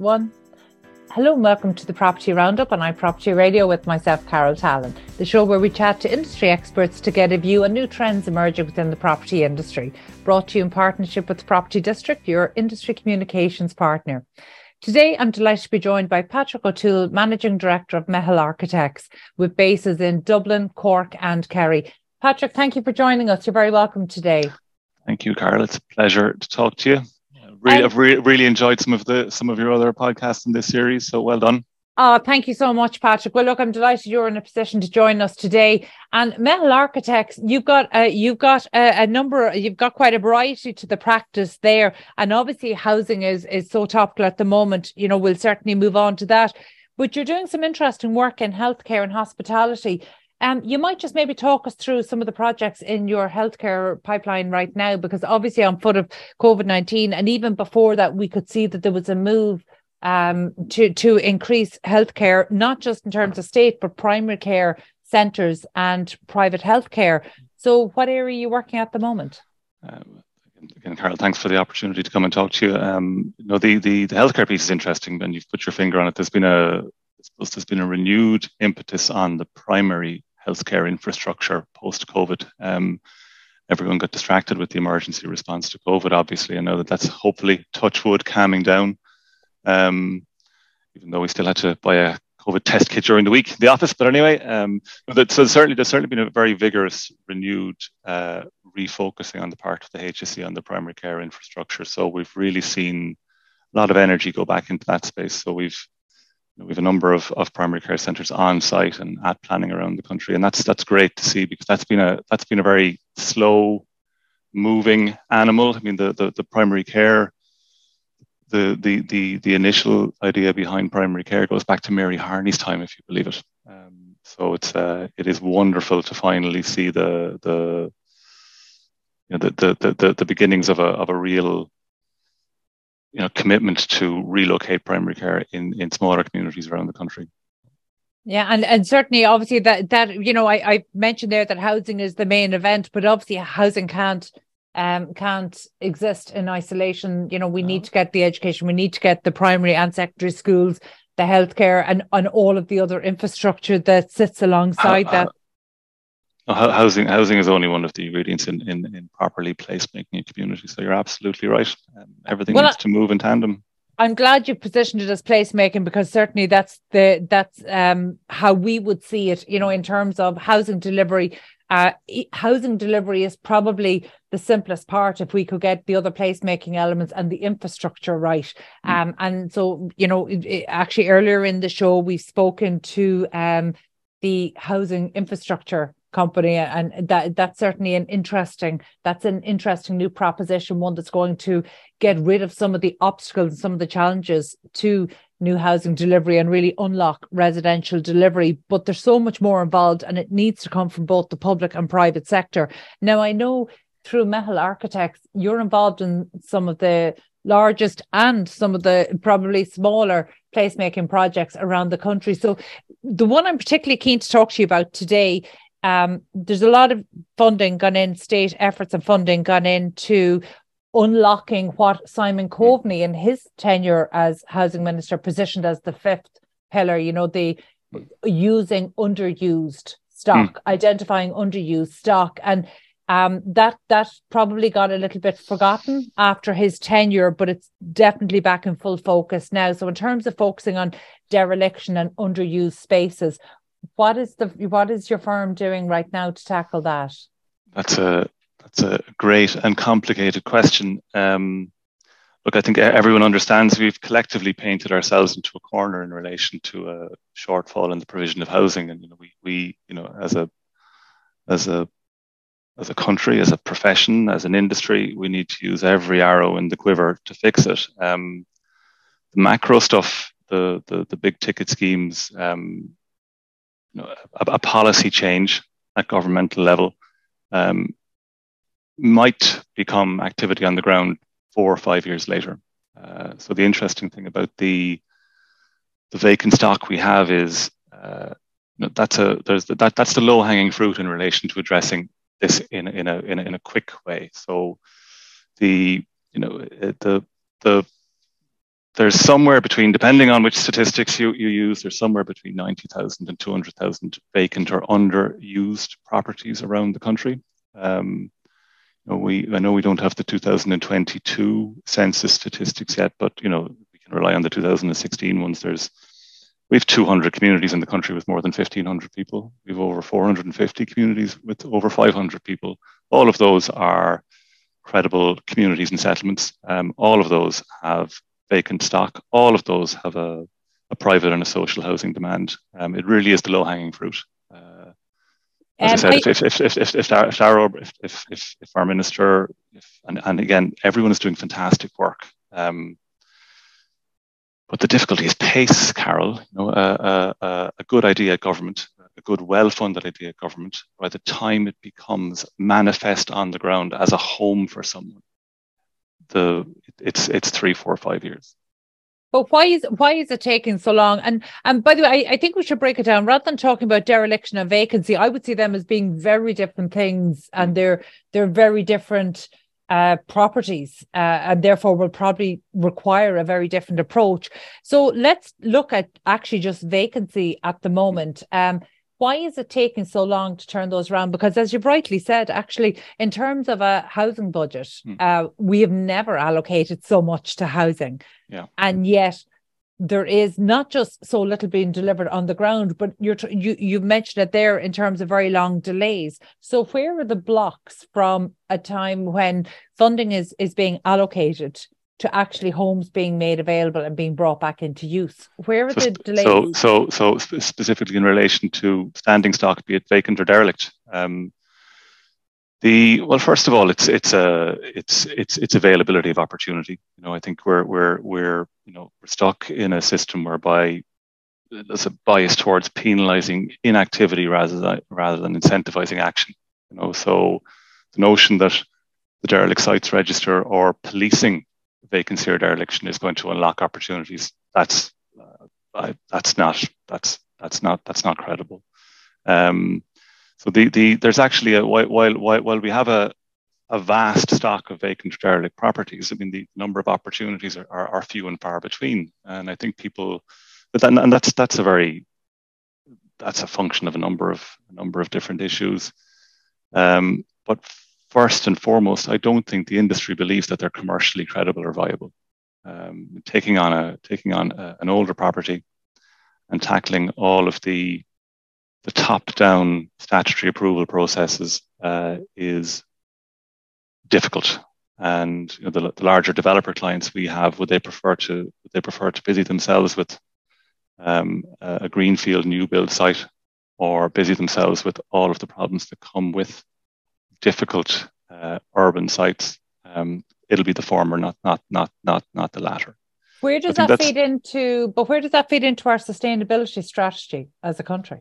one. Hello and welcome to the Property Roundup on iProperty Radio with myself, Carol Tallon, the show where we chat to industry experts to get a view on new trends emerging within the property industry. Brought to you in partnership with Property District, your industry communications partner. Today, I'm delighted to be joined by Patrick O'Toole, Managing Director of Meitheal Architects, with bases in Dublin, Cork, and Kerry. Patrick, thank you for joining us. You're very welcome today. Thank you, Carol. It's a pleasure to talk to you really, I've re- really enjoyed some of the some of your other podcasts in this series. So well done. Oh, thank you so much, Patrick. Well, look, I'm delighted you're in a position to join us today. And Meitheal Architects, you've got uh, you've got a, a, number, you've got quite a variety to the practice there, and obviously housing is is so topical at the moment. You know, we'll certainly move on to that. But you're doing some interesting work in healthcare and hospitality. Um, you might just maybe talk us through some of the projects in your healthcare pipeline right now, because obviously on foot of COVID nineteen, and even before that, we could see that there was a move um, to to increase healthcare, not just in terms of state, but primary care centres and private healthcare. So, what area are you working at the moment? Um, again, Carol, thanks for the opportunity to come and talk to you. Um, you know, the, the the healthcare piece is interesting, and you've put your finger on it. There's been a there's been a renewed impetus on the primary healthcare infrastructure post COVID. Um, everyone got distracted with the emergency response to COVID, obviously. I know that that's hopefully touch wood calming down. Um, even though we still had to buy a COVID test kit during the week in the office, but anyway, um, so certainly there's certainly been a very vigorous, renewed uh, refocusing on the part of the HSE on the primary care infrastructure. So we've really seen a lot of energy go back into that space. So we've we have a number of, of primary care centres on site and at planning around the country, and that's that's great to see because that's been a that's been a very slow moving animal. I mean, the the, the primary care, the, the the the initial idea behind primary care goes back to Mary Harney's time, if you believe it. Um, so it's uh, it is wonderful to finally see the the you know, the, the the the beginnings of a of a real you know, commitment to relocate primary care in, in smaller communities around the country. Yeah, and, and certainly, obviously, that that you know, I, I mentioned there that housing is the main event, but obviously, housing can't um can't exist in isolation. You know, we no. need to get the education, we need to get the primary and secondary schools, the healthcare, and and all of the other infrastructure that sits alongside how, that. Housing, housing is only one of the ingredients in, in, in properly placed making a community. So you're absolutely right. Um, everything well, needs to move in tandem. I'm glad you positioned it as placemaking because certainly that's the that's um, how we would see it. You know, in terms of housing delivery, uh, housing delivery is probably the simplest part if we could get the other placemaking elements and the infrastructure right. Mm. Um, and so, you know, it, it, actually earlier in the show we've spoken to um, the housing infrastructure company and that that's certainly an interesting that's an interesting new proposition one that's going to get rid of some of the obstacles and some of the challenges to new housing delivery and really unlock residential delivery. But there's so much more involved and it needs to come from both the public and private sector. Now i know through Meitheal Architects you're involved in some of the largest and some of the probably smaller placemaking projects around the country. So the one i'm particularly keen to talk to you about today um, there's a lot of funding gone in, state efforts and funding gone into unlocking what Simon hmm. Coveney in his tenure as housing minister positioned as the fifth pillar, you know, the using underused stock, mm. identifying underused stock. And um, that that probably got a little bit forgotten after his tenure, but it's definitely back in full focus now. So in terms of focusing on dereliction and underused spaces, what is the what is your firm doing right now to tackle that? That's a that's a great and complicated question. Um, look, I think everyone understands we've collectively painted ourselves into a corner in relation to a shortfall in the provision of housing, and you know we we you know as a as a as a country, as a profession, as an industry, we need to use every arrow in the quiver to fix it. Um, the macro stuff, the the, the big ticket schemes, um, you know, a, a, policy change at governmental level um, might become activity on the ground four or five years later. Uh, so the interesting thing about the the vacant stock we have is uh, that's a there's the, that that's the low hanging fruit in relation to addressing this in in a in a, in a quick way. So the you know the the there's somewhere between, depending on which statistics you, you use, there's somewhere between 90,000 and 200,000 vacant or underused properties around the country. Um, you know, we, I know we don't have the 2022 census statistics yet, but you know, we can rely on the 2016 ones. There's we have 200 communities in the country with more than 1,500 people. We have over 450 communities with over 500 people. All of those are credible communities and settlements. Um, all of those have vacant stock. All of those have a, a private and a social housing demand. Um, it really is the low hanging fruit. Uh, as um, I said, I, if, if, if, if, if, if, our, if, if, if, if our minister, if, and, and again, everyone is doing fantastic work. Um, but the difficulty is pace, Carol. You know, uh, uh, a good idea government, a good, well-funded idea government, by the time it becomes manifest on the ground as a home for someone, the it's it's three, four, five years. But why is why is it taking so long? And and by the way, I, I think we should break it down rather than talking about dereliction and vacancy. I would see them as being very different things, and they're they're very different uh, properties uh, and therefore will probably require a very different approach. So let's look at actually just vacancy at the moment. Um, why is it taking so long to turn those around? Because as you rightly said, actually, in terms of a housing budget, hmm. uh, we have never allocated so much to housing. Yeah. And yet there is not just so little being delivered on the ground, but you're you you mentioned it there in terms of very long delays. So where are the blocks from a time when funding is is being allocated to actually homes being made available and being brought back into use? Where are so, the delays? So so so specifically in relation to standing stock, be it vacant or derelict. Um, the well, first of all, it's it's a it's it's it's availability of opportunity. You know, I think we're we're we're you know we're stuck in a system whereby there's a bias towards penalizing inactivity rather than rather than incentivizing action. You know, so the notion that the derelict sites register or policing vacancy or dereliction is going to unlock opportunities. That's uh, I, that's not that's that's not that's not credible. Um, so the, the there's actually a while while while we have a a vast stock of vacant derelict properties. I mean, the number of opportunities are, are, are few and far between, and I think people, but then and that's that's a very that's a function of a number of a number of different issues. Um, but first and foremost, I don't think the industry believes that they're commercially credible or viable. Um, taking on a taking on a, an older property and tackling all of the the top-down statutory approval processes uh, is difficult. And you know, the, the, larger developer clients we have, would they prefer to would they prefer to busy themselves with um, a greenfield new build site, or busy themselves with all of the problems that come with difficult uh, urban sites? Um, it'll be the former, not not not not not the latter. Where does that feed into? But where does that feed into our sustainability strategy as a country?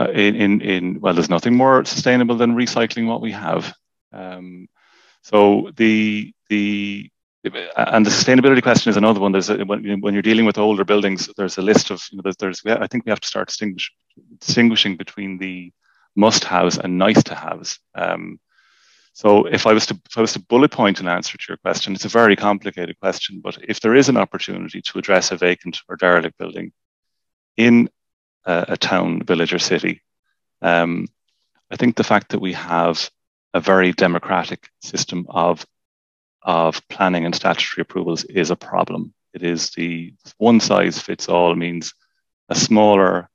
uh, in, in, in, well, there's nothing more sustainable than recycling what we have. Um, so the, the, and the sustainability question is another one. There's a, when, when, you're dealing with older buildings, there's a list of, you know, there's, there's I think we have to start distinguish, distinguishing between the must-haves and nice-to-haves. Um, so if I was to if I was to bullet point an answer to your question, it's a very complicated question. But if there is an opportunity to address a vacant or derelict building in a, a town, village, or city. Um, I think the fact that we have a very democratic system of of planning and statutory approvals is a problem. It is the one size fits all means a smaller,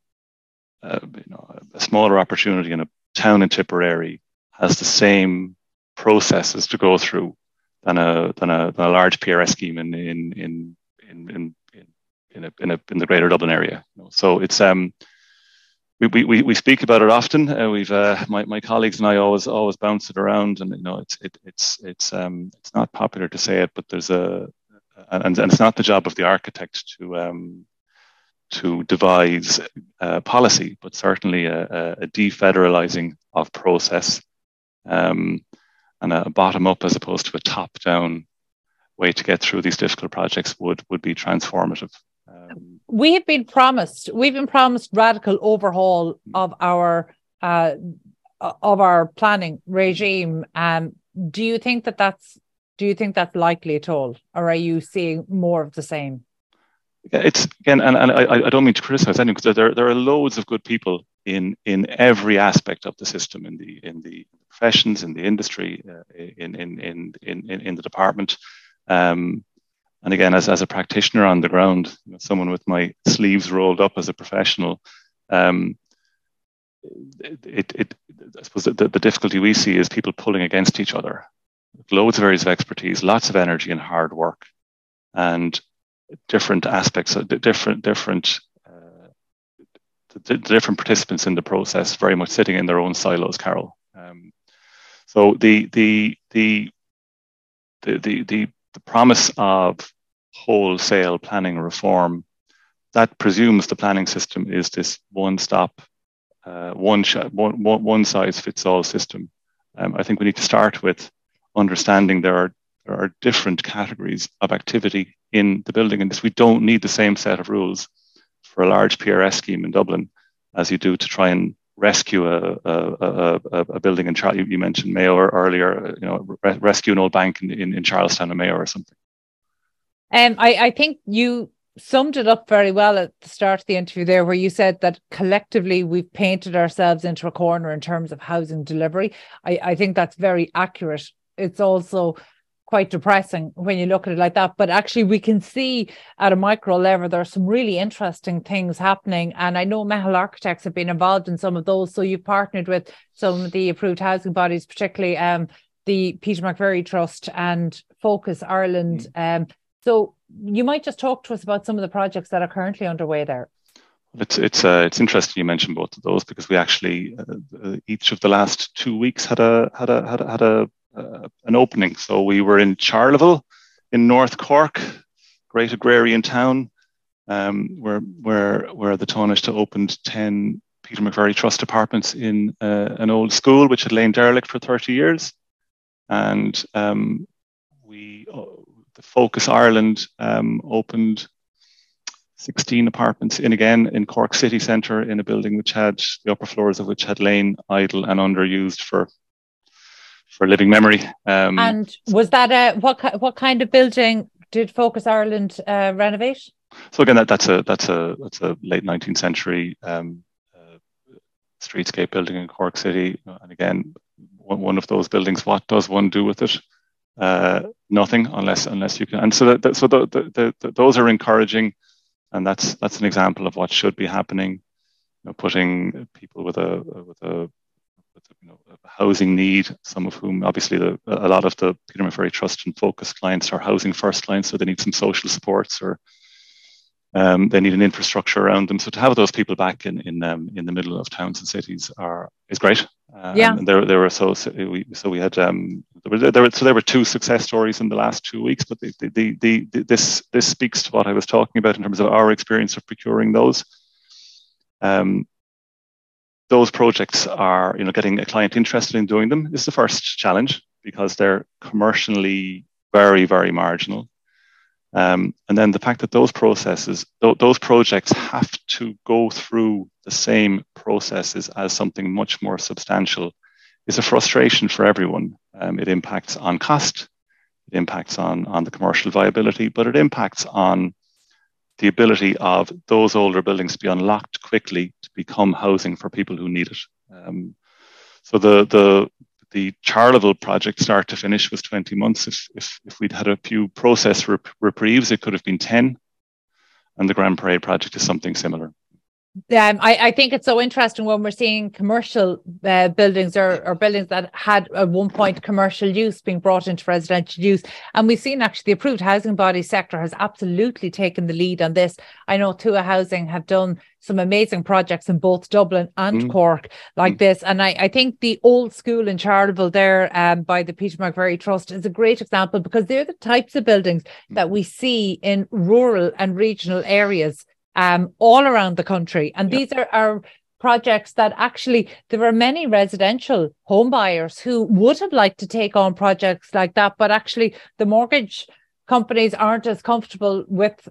uh, you know, a smaller opportunity in a town in Tipperary has the same processes to go through than a than a, than a large PRS scheme in in in in, in in a, in, a, in the greater Dublin area. So it's um, we, we, we speak about it often. Uh, we've uh, my, my colleagues and I always always bounce it around, and you know it's it, it's it's um, it's not popular to say it, but there's a and, and it's not the job of the architect to um, to devise uh, policy, but certainly a, a defederalizing of process um, and a bottom up as opposed to a top down way to get through these difficult projects would would be transformative. Um, we have been promised, we've been promised radical overhaul of our uh, of our planning regime. Um, do you think that that's Do you think that's likely at all, or are you seeing more of the same? It's again, and, and I, I don't mean to criticize anyone because there, there are loads of good people in in every aspect of the system, in the in the professions, in the industry, uh, in, in, in in in the department. Um, and again, as, as a practitioner on the ground, you know, someone with my sleeves rolled up as a professional, um, it, it, I suppose the, the difficulty we see is people pulling against each other. Loads of areas of expertise, lots of energy and hard work, and different aspects of different different uh, the, the, different participants in the process very much sitting in their own silos. Carol. Um, so the the the the the the, the promise of wholesale planning reform that presumes the planning system is this one stop uh, one, one, one size fits all system. Um, I think we need to start with understanding there are, there are different categories of activity in the building and We don't need the same set of rules for a large PRS scheme in Dublin as you do to try and rescue a, a, a, a building in. You mentioned Mayo earlier, you know, re- rescue an old bank in, in, in Charlestown or Mayo or something. Um, I, I think you summed it up very well at the start of the interview there, where you said that collectively we've painted ourselves into a corner in terms of housing delivery. I, I think that's very accurate. It's also quite depressing when you look at it like that. But actually, we can see at a micro level there are some really interesting things happening. And I know Meitheal Architects have been involved in some of those. So you've partnered with some of the approved housing bodies, particularly um, the Peter McVerry Trust and Focus Ireland. Mm. Um, so you might just talk to us about some of the projects that are currently underway there. It's it's uh, it's interesting you mentioned both of those because we actually uh, uh, each of the last two weeks had a had a had a, had a uh, an opening. So we were in Charleville, in North Cork, great agrarian town, um, where where where the Taoiseach opened ten Peter McVerry Trust apartments in uh, an old school which had lain derelict for thirty years, and um, we uh, the Focus Ireland um, opened 16 apartments in again in Cork city centre in a building which had the upper floors of which had lain idle and underused for for living memory. Um, and was that a what what kind of building did Focus Ireland uh, renovate? So again, that, that's a that's a that's a late 19th century um, uh, streetscape building in Cork City, and again, one, one of those buildings. What does one do with it? uh, nothing unless unless you can. And so that, so the, the, the, those are encouraging, and that's that's an example of what should be happening. You know, putting people with a, with a you know, housing need, some of whom obviously the, a lot of the Peter McVerry Trust and Focus clients are housing first clients, so they need some social supports or um, they need an infrastructure around them. So to have those people back in in um, in the middle of towns and cities are is great. Um, yeah. And there there were so, so we so we had um, there were, there were so there were two success stories in the last two weeks, but the, the, the, the this this speaks to what I was talking about in terms of our experience of procuring those. Um, those projects are you know getting a client interested in doing them is the first challenge because they're commercially very very marginal um, and then the fact that those processes, th- those projects have to go through the same processes as something much more substantial is a frustration for everyone. Um, it impacts on cost, it impacts on, on the commercial viability, but it impacts on the ability of those older buildings to be unlocked quickly to become housing for people who need it. Um, so the, the the Charleville project, start to finish, was 20 months. If, if, if we'd had a few process rep- reprieves, it could have been 10. And the Grand Parade project is something similar. Um, I, I think it's so interesting when we're seeing commercial uh, buildings or, or buildings that had at one point commercial use being brought into residential use. And we've seen actually the approved housing body sector has absolutely taken the lead on this. I know Tuath Housing have done some amazing projects in both Dublin and mm. Cork like mm. this. And I, I think the old school in Charleville there um, by the Peter McVerry Trust is a great example because they're the types of buildings mm. that we see in rural and regional areas um, all around the country. And yep. these are, are projects that actually there are many residential home buyers who would have liked to take on projects like that, but actually the mortgage companies aren't as comfortable with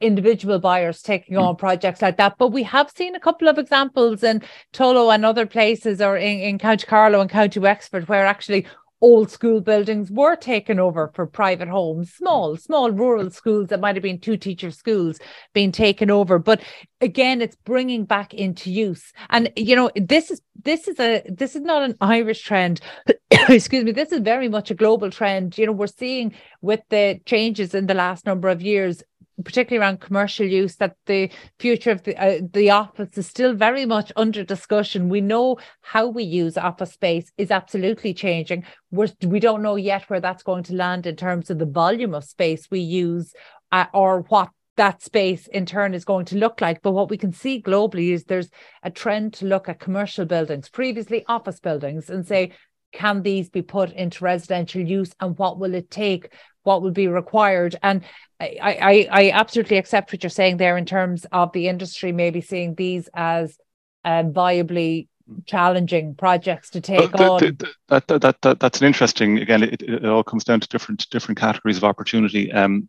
individual buyers taking on projects like that. But we have seen a couple of examples in Tullow and other places or in, in County Carlow and County Wexford where actually old school buildings were taken over for private homes, small, small rural schools that might have been two teacher schools being taken over. But again, it's bringing back into use. And you know, this is this is a this is not an Irish trend. Excuse me. This is very much a global trend. You know, we're seeing with the changes in the last number of years particularly around commercial use, that the future of the uh, the office is still very much under discussion. We know how we use office space is absolutely changing. We're, we don't know yet where that's going to land in terms of the volume of space we use uh, or what that space in turn is going to look like. But what we can see globally is there's a trend to look at commercial buildings, previously office buildings, and say, can these be put into residential use and what will it take what will be required. And I, I, I absolutely accept what you're saying there in terms of the industry maybe seeing these as um, viably challenging projects to take on. The, that, that, that, that's an interesting, again, it, it all comes down to different, different categories of opportunity. Um,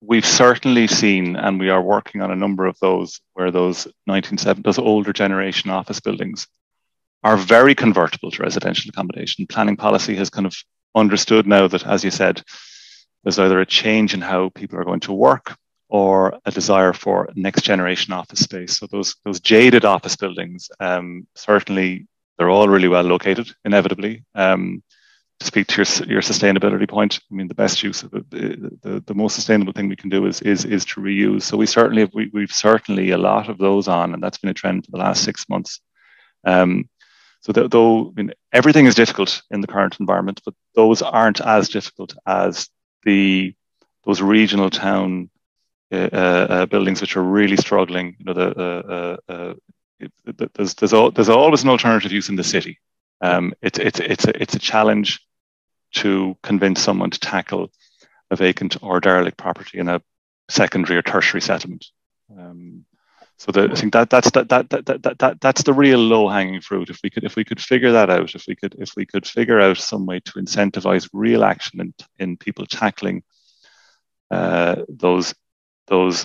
we've certainly seen, and we are working on a number of those where those 1970, those older generation office buildings are very convertible to residential accommodation. Planning policy has kind of understood now that, as you said, there's either a change in how people are going to work or a desire for next generation office space. So those those jaded office buildings, um, certainly they're all really well located, inevitably. Um, to speak to your, your sustainability point, I mean the best use of it, the, the, the most sustainable thing we can do is is is to reuse. So we certainly have, we, we've certainly a lot of those on, and that's been a trend for the last six months. Um, so th- though I mean, everything is difficult in the current environment, but those aren't as difficult as the those regional town uh, uh, buildings which are really struggling. You know, the, uh, uh, uh it, there's there's, all, there's always an alternative use in the city. Um, it's it's it's a it's a challenge to convince someone to tackle a vacant or derelict property in a secondary or tertiary settlement. Um, so the, I think that that's that, that, that, that, that that's the real low hanging fruit. If we could if we could figure that out, if we could if we could figure out some way to incentivize real action in, in people tackling uh, those those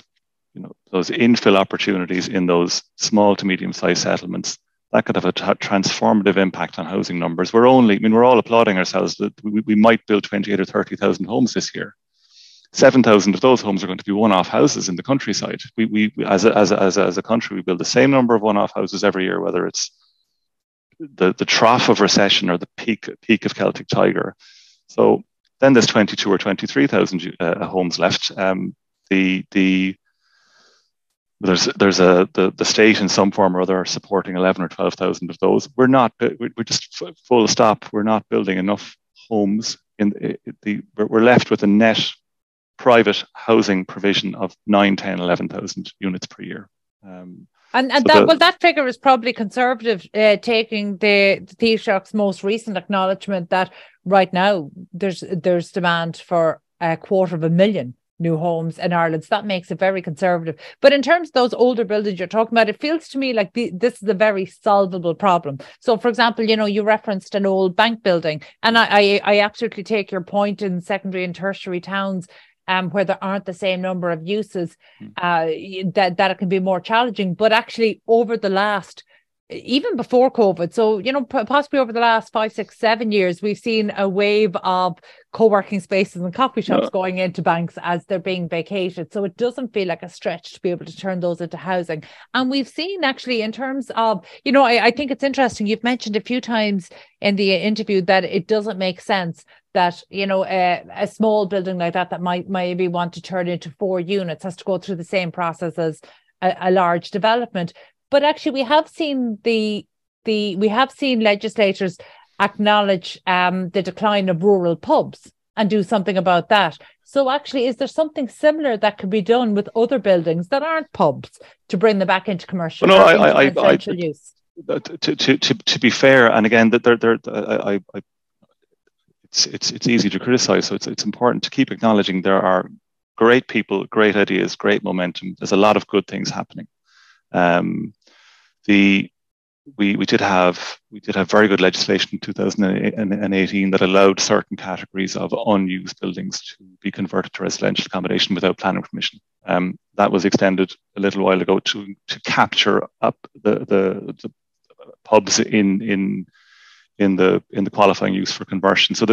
you know those infill opportunities in those small to medium sized settlements, that could have a transformative impact on housing numbers. We're only I mean we're all applauding ourselves that we, we might build twenty eight or thirty thousand homes this year 7,000 of those homes are going to be one-off houses in the countryside. We, we, as, a, as, a, as, a, as a country, we build the same number of one-off houses every year, whether it's the, the trough of recession or the peak, peak of Celtic Tiger. So then there's 22 or 23,000 uh, homes left. Um, the, the, there's there's a the, the state in some form or other supporting 11 or 12,000 of those. We're not we're just full stop. We're not building enough homes in the, the we're left with a net private housing provision of 9, 10, 11,000 units per year. Um, and and so that the, well, that figure is probably conservative, uh, taking the, the Taoiseach's most recent acknowledgement that right now there's there's demand for a quarter of a million new homes in Ireland. So that makes it very conservative. But in terms of those older buildings you're talking about, it feels to me like the, this is a very solvable problem. So, for example, you know, you referenced an old bank building, and I, I, I absolutely take your point in secondary and tertiary towns um, where there aren't the same number of uses, hmm. uh, that, that it can be more challenging. But actually, over the last even before COVID. So, you know, possibly over the last five, six, seven years, we've seen a wave of co-working spaces and coffee shops yeah. going into banks as they're being vacated. So it doesn't feel like a stretch to be able to turn those into housing. And we've seen actually in terms of, you know, I, I think it's interesting. You've mentioned a few times in the interview that it doesn't make sense that you know a, a small building like that that might maybe want to turn into four units has to go through the same process as a, a large development but actually, we have seen the the we have seen legislators acknowledge um, the decline of rural pubs and do something about that. So, actually, is there something similar that could be done with other buildings that aren't pubs to bring them back into commercial? Well, no, I, I, I, I, use? To, to, to, to be fair, and again, that there, there, I, I, it's, it's, it's easy to criticize. So it's, it's important to keep acknowledging there are great people, great ideas, great momentum. There's a lot of good things happening. Um, the we, we did have we did have very good legislation in 2018 that allowed certain categories of unused buildings to be converted to residential accommodation without planning permission. Um, that was extended a little while ago to to capture up the the, the pubs in in in the in the qualifying use for conversion. So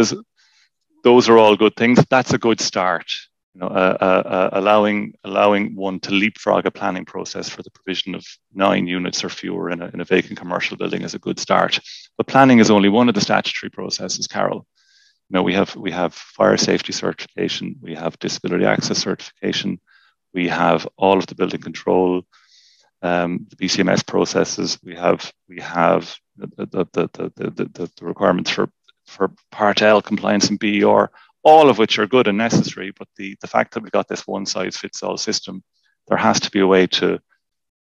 those are all good things. That's a good start. You know, uh, uh, uh, allowing allowing one to leapfrog a planning process for the provision of nine units or fewer in a, in a vacant commercial building is a good start. But planning is only one of the statutory processes, Carol. You know, we have we have fire safety certification, we have disability access certification, we have all of the building control, um, the BCMS processes. We have we have the the, the, the, the, requirements for for Part L compliance and BER, all of which are good and necessary. But the the fact that we've got this one size fits all system, there has to be a way to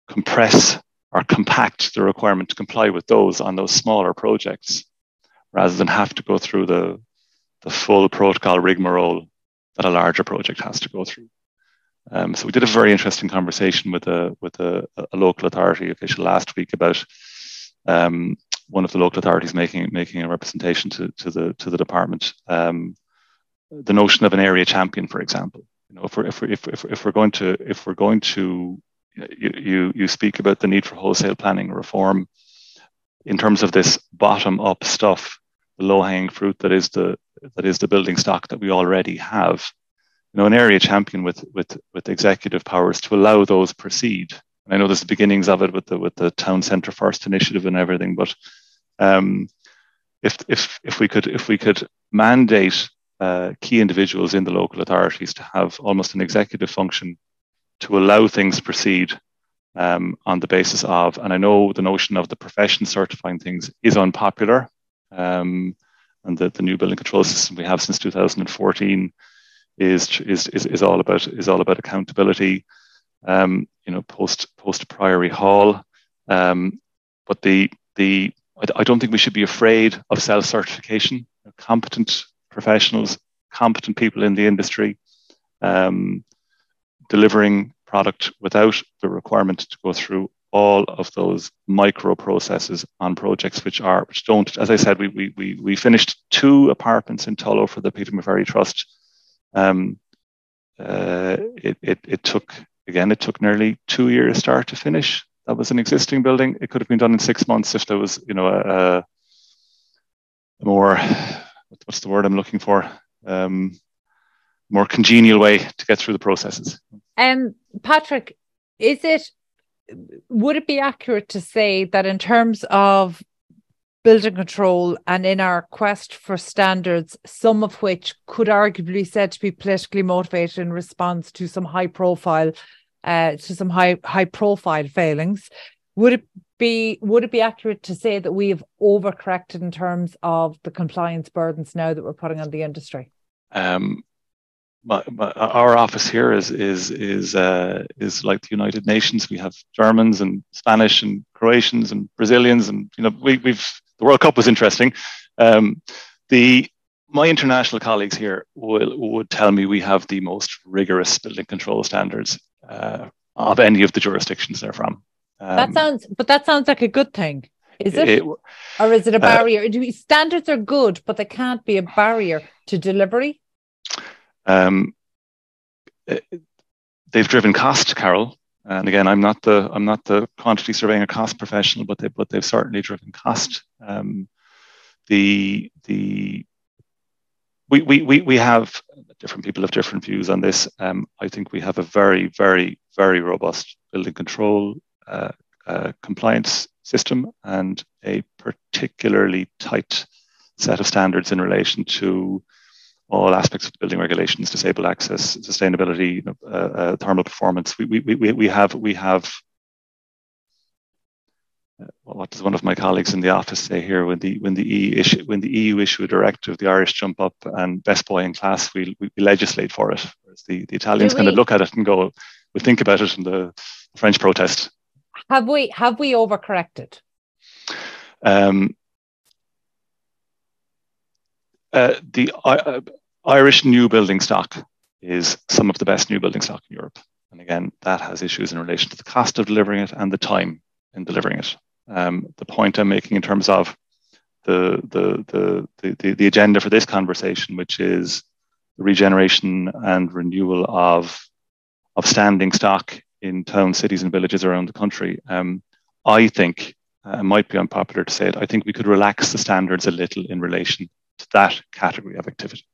compress or compact the requirement to comply with those on those smaller projects, rather than have to go through the the full protocol rigmarole that a larger project has to go through. Um, so we did a very interesting conversation with a with a, a local authority official last week about um, one of the local authorities making making a representation to, to the to the department. Um, the notion of an area champion, for example, you know, if we're if we're, if, if, if we're going to if we're going to you, you you speak about the need for wholesale planning reform in terms of this bottom up stuff, the low hanging fruit that is the that is the building stock that we already have you know, an area champion with with with executive powers to allow those proceed. And I know there's the beginnings of it with the with the town centre first initiative and everything, but um, if if if we could if we could mandate uh, key individuals in the local authorities to have almost an executive function to allow things to proceed um, on the basis of, and I know the notion of the profession certifying things is unpopular, um, and the, the new building control system we have since 2014 is is is, is all about is all about accountability. Um, you know, post post Priory Hall. Um, but the the I, don't think we should be afraid of self certification. Competent professionals, competent people in the industry, um, delivering product without the requirement to go through all of those micro processes on projects which are which don't as i said we we we, we finished two apartments in tullow for the peter mcverry trust um, uh, it, it, it took, again, it took nearly two years start to finish. That was an existing building. It could have been done in six months if there was, you know, a, a more, what's the word I'm looking for? Um, more congenial way to get through the processes. Um, Patrick, is it would it be accurate to say that in terms of building control and in our quest for standards, some of which could arguably be said to be politically motivated in response to some high profile, uh, to some high high profile failings. Would it be would it be accurate to say that we have overcorrected in terms of the compliance burdens now that we're putting on the industry? Um, my, my, our office here is is is uh, is like the United Nations. We have Germans and Spanish and Croatians and Brazilians, and you know we, we've the World Cup was interesting. Um, the my international colleagues here will, would tell me we have the most rigorous building control standards uh, of any of the jurisdictions they're from. Um, that sounds, but that sounds like a good thing. Is it, it or is it a uh, barrier? Uh, standards are good, but they can't be a barrier to delivery. Um, they've driven cost, Carol. And again, I'm not the I'm not the quantity surveying or cost professional, but they but they've certainly driven cost. Um, the the we, we, we, we have different people have different views on this. Um, I think we have a very, very, very robust building control uh, uh, compliance system and a particularly tight set of standards in relation to all aspects of the building regulations, disabled access, sustainability, uh, uh, thermal performance. We, we, we, we have, we have uh, what does one of my colleagues in the office say here? When the when the EU issue when the EU issue a directive, the Irish jump up and best boy in class, we we legislate for it. Whereas the, the Italians kind of look at it and go, we think about it, and the French protest. Have we have we overcorrected? Um, uh, the uh, Irish new building stock is some of the best new building stock in Europe. And again, that has issues in relation to the cost of delivering it and the time in delivering it. Um, the point I'm making in terms of the, the, the, the, the agenda for this conversation, which is the regeneration and renewal of, of standing stock in towns, cities, and villages around the country. Um, I think uh, might be unpopular to say it, I think we could relax the standards a little in relation to that category of activity.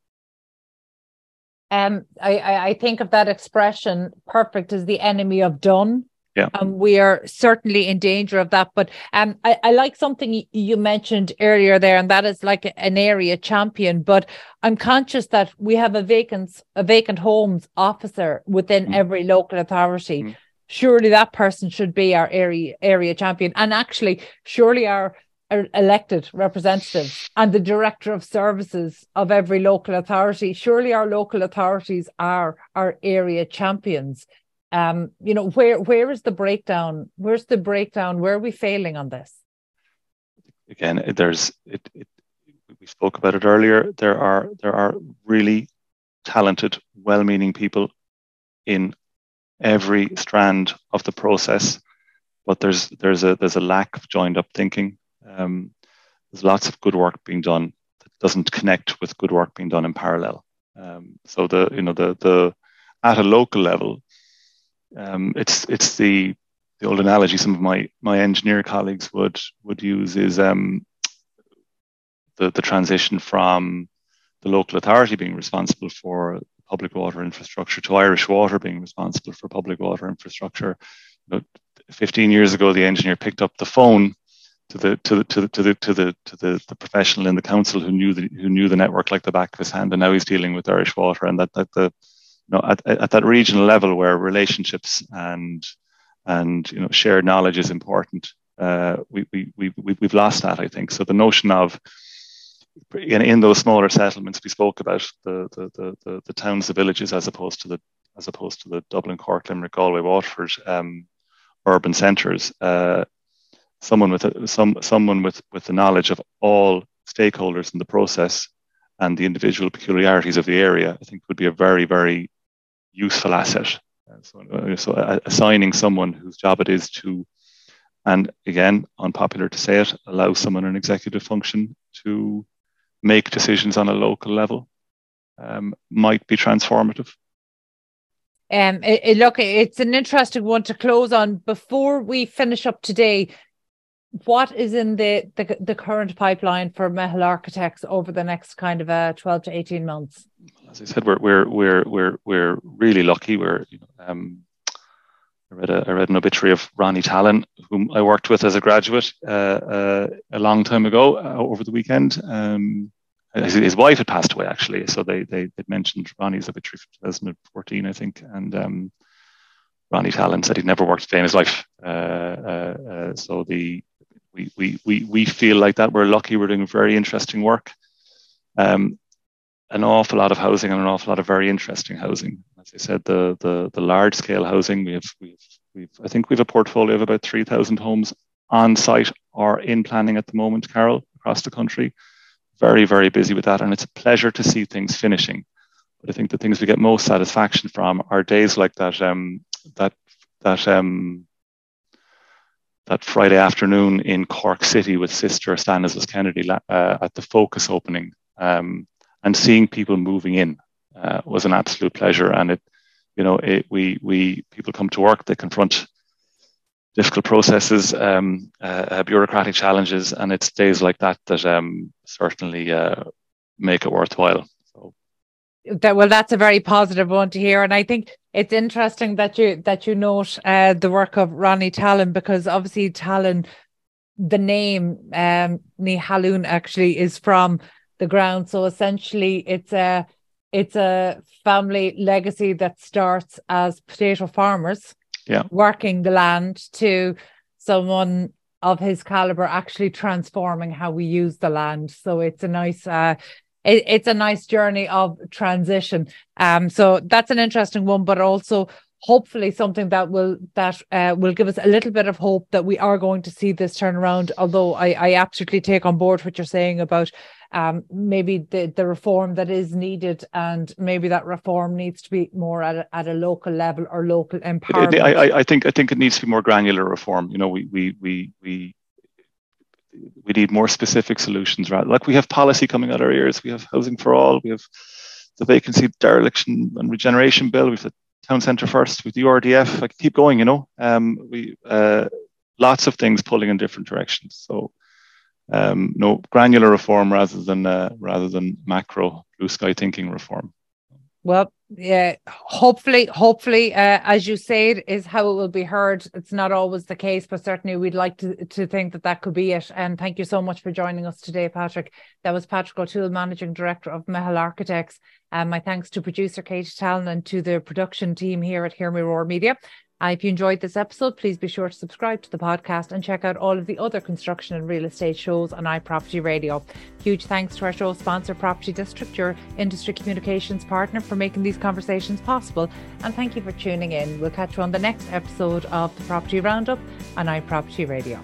Um, I, I think of that expression, perfect is the enemy of done. Yeah. And um, we are certainly in danger of that. But um, I, I like something you mentioned earlier there, and that is like an area champion. But I'm conscious that we have a vacant a vacant homes officer within mm. every local authority. Mm. Surely that person should be our area area champion. And actually, surely our elected representatives and the director of services of every local authority. Surely our local authorities are our area champions. Um you know where where is the breakdown? Where's the breakdown? Where are we failing on this? Again there's it, it we spoke about it earlier. There are there are really talented well-meaning people in every strand of the process but there's there's a there's a lack of joined up thinking um, there's lots of good work being done that doesn't connect with good work being done in parallel um, so the you know the the at a local level um, it's it's the the old analogy some of my my engineer colleagues would would use is um, the the transition from the local authority being responsible for public water infrastructure to Irish Water being responsible for public water infrastructure. You know, 15 years ago, the engineer picked up the phone to the to the to the to the to the, to the, the professional in the council who knew the who knew the network like the back of his hand, and now he's dealing with Irish Water, and that that the you know, at, at that regional level where relationships and and you know shared knowledge is important, uh, we, we, we, we've lost that, I think. So the notion of in, in those smaller settlements we spoke about the, the, the, the, the towns, the villages, as opposed to the as opposed to the Dublin, Cork, Limerick, Galway, Waterford um, urban centres. Uh, someone with a, some someone with with the knowledge of all stakeholders in the process and the individual peculiarities of the area, I think would be a very very useful asset. Uh, so, uh, so uh, assigning someone whose job it is to, and again, unpopular to say it, allow someone an executive function to make decisions on a local level um, might be transformative. Um, it, it, look, it's an interesting one to close on. Before we finish up today, what is in the, the, the current pipeline for Meitheal Architects over the next kind of uh, 12 to 18 months? As I said, we're we're we're we're we're really lucky. We're you know, um, I read a I read an obituary of Ronnie Tallon, whom I worked with as a graduate uh, uh, a long time ago uh, over the weekend. Um, his, his, wife had passed away actually, so they they they mentioned Ronnie's obituary from 2014, I think, and um, Ronnie Tallon said he'd never worked a day in his life. Uh, uh, uh, so the we, we, we, we feel like that. We're lucky. We're doing very interesting work. Um, an awful lot of housing and an awful lot of very interesting housing. As I said, the the, the large scale housing we have we've, we've I think we have a portfolio of about three thousand homes on site or in planning at the moment, Carol, across the country. Very very busy with that, and it's a pleasure to see things finishing. But I think the things we get most satisfaction from are days like that um, that that um, that Friday afternoon in Cork City with Sister Stanislaus Kennedy uh, at the Focus opening. Um, and seeing people moving in uh, was an absolute pleasure. And it, you know, it, we we people come to work, they confront difficult processes, um, uh, uh, bureaucratic challenges, and it's days like that that um, certainly uh, make it worthwhile. That well, that's a very positive one to hear, and I think it's interesting that you that you note uh, the work of Ronnie Tallon because obviously Tallon, the name um, Ní actually is from the ground. So essentially, it's a it's a family legacy that starts as potato farmers, yeah, working the land to someone of his caliber actually transforming how we use the land. So it's a nice uh, it, it's a nice journey of transition. Um, so that's an interesting one, but also hopefully something that will that uh, will give us a little bit of hope that we are going to see this turn around although i i absolutely take on board what you're saying about um, maybe the, the reform that is needed and maybe that reform needs to be more at a, at a local level or local empowerment. I, I think I think it needs to be more granular reform. You know, we we we we we need more specific solutions. Right, like we have policy coming out our ears. We have housing for all. We have the vacancy dereliction and regeneration bill. We've the town centre first with the RDF. I keep going. You know, um, we uh, lots of things pulling in different directions. So um, no granular reform rather than uh, rather than macro blue sky thinking reform. Well, yeah, hopefully, hopefully, uh, as you said, is how it will be heard. It's not always the case, but certainly we'd like to, to think that that could be it. And thank you so much for joining us today, Patrick. That was Patrick O'Toole, Managing Director of Meitheal Architects. And my thanks to producer Katie Talon and to the production team here at Hear Me Roar Media. If you enjoyed this episode, please be sure to subscribe to the podcast and check out all of the other construction and real estate shows on iProperty Radio. Huge thanks to our show sponsor, Property District, your industry communications partner, for making these conversations possible. And thank you for tuning in. We'll catch you on the next episode of the Property Roundup on iProperty Radio.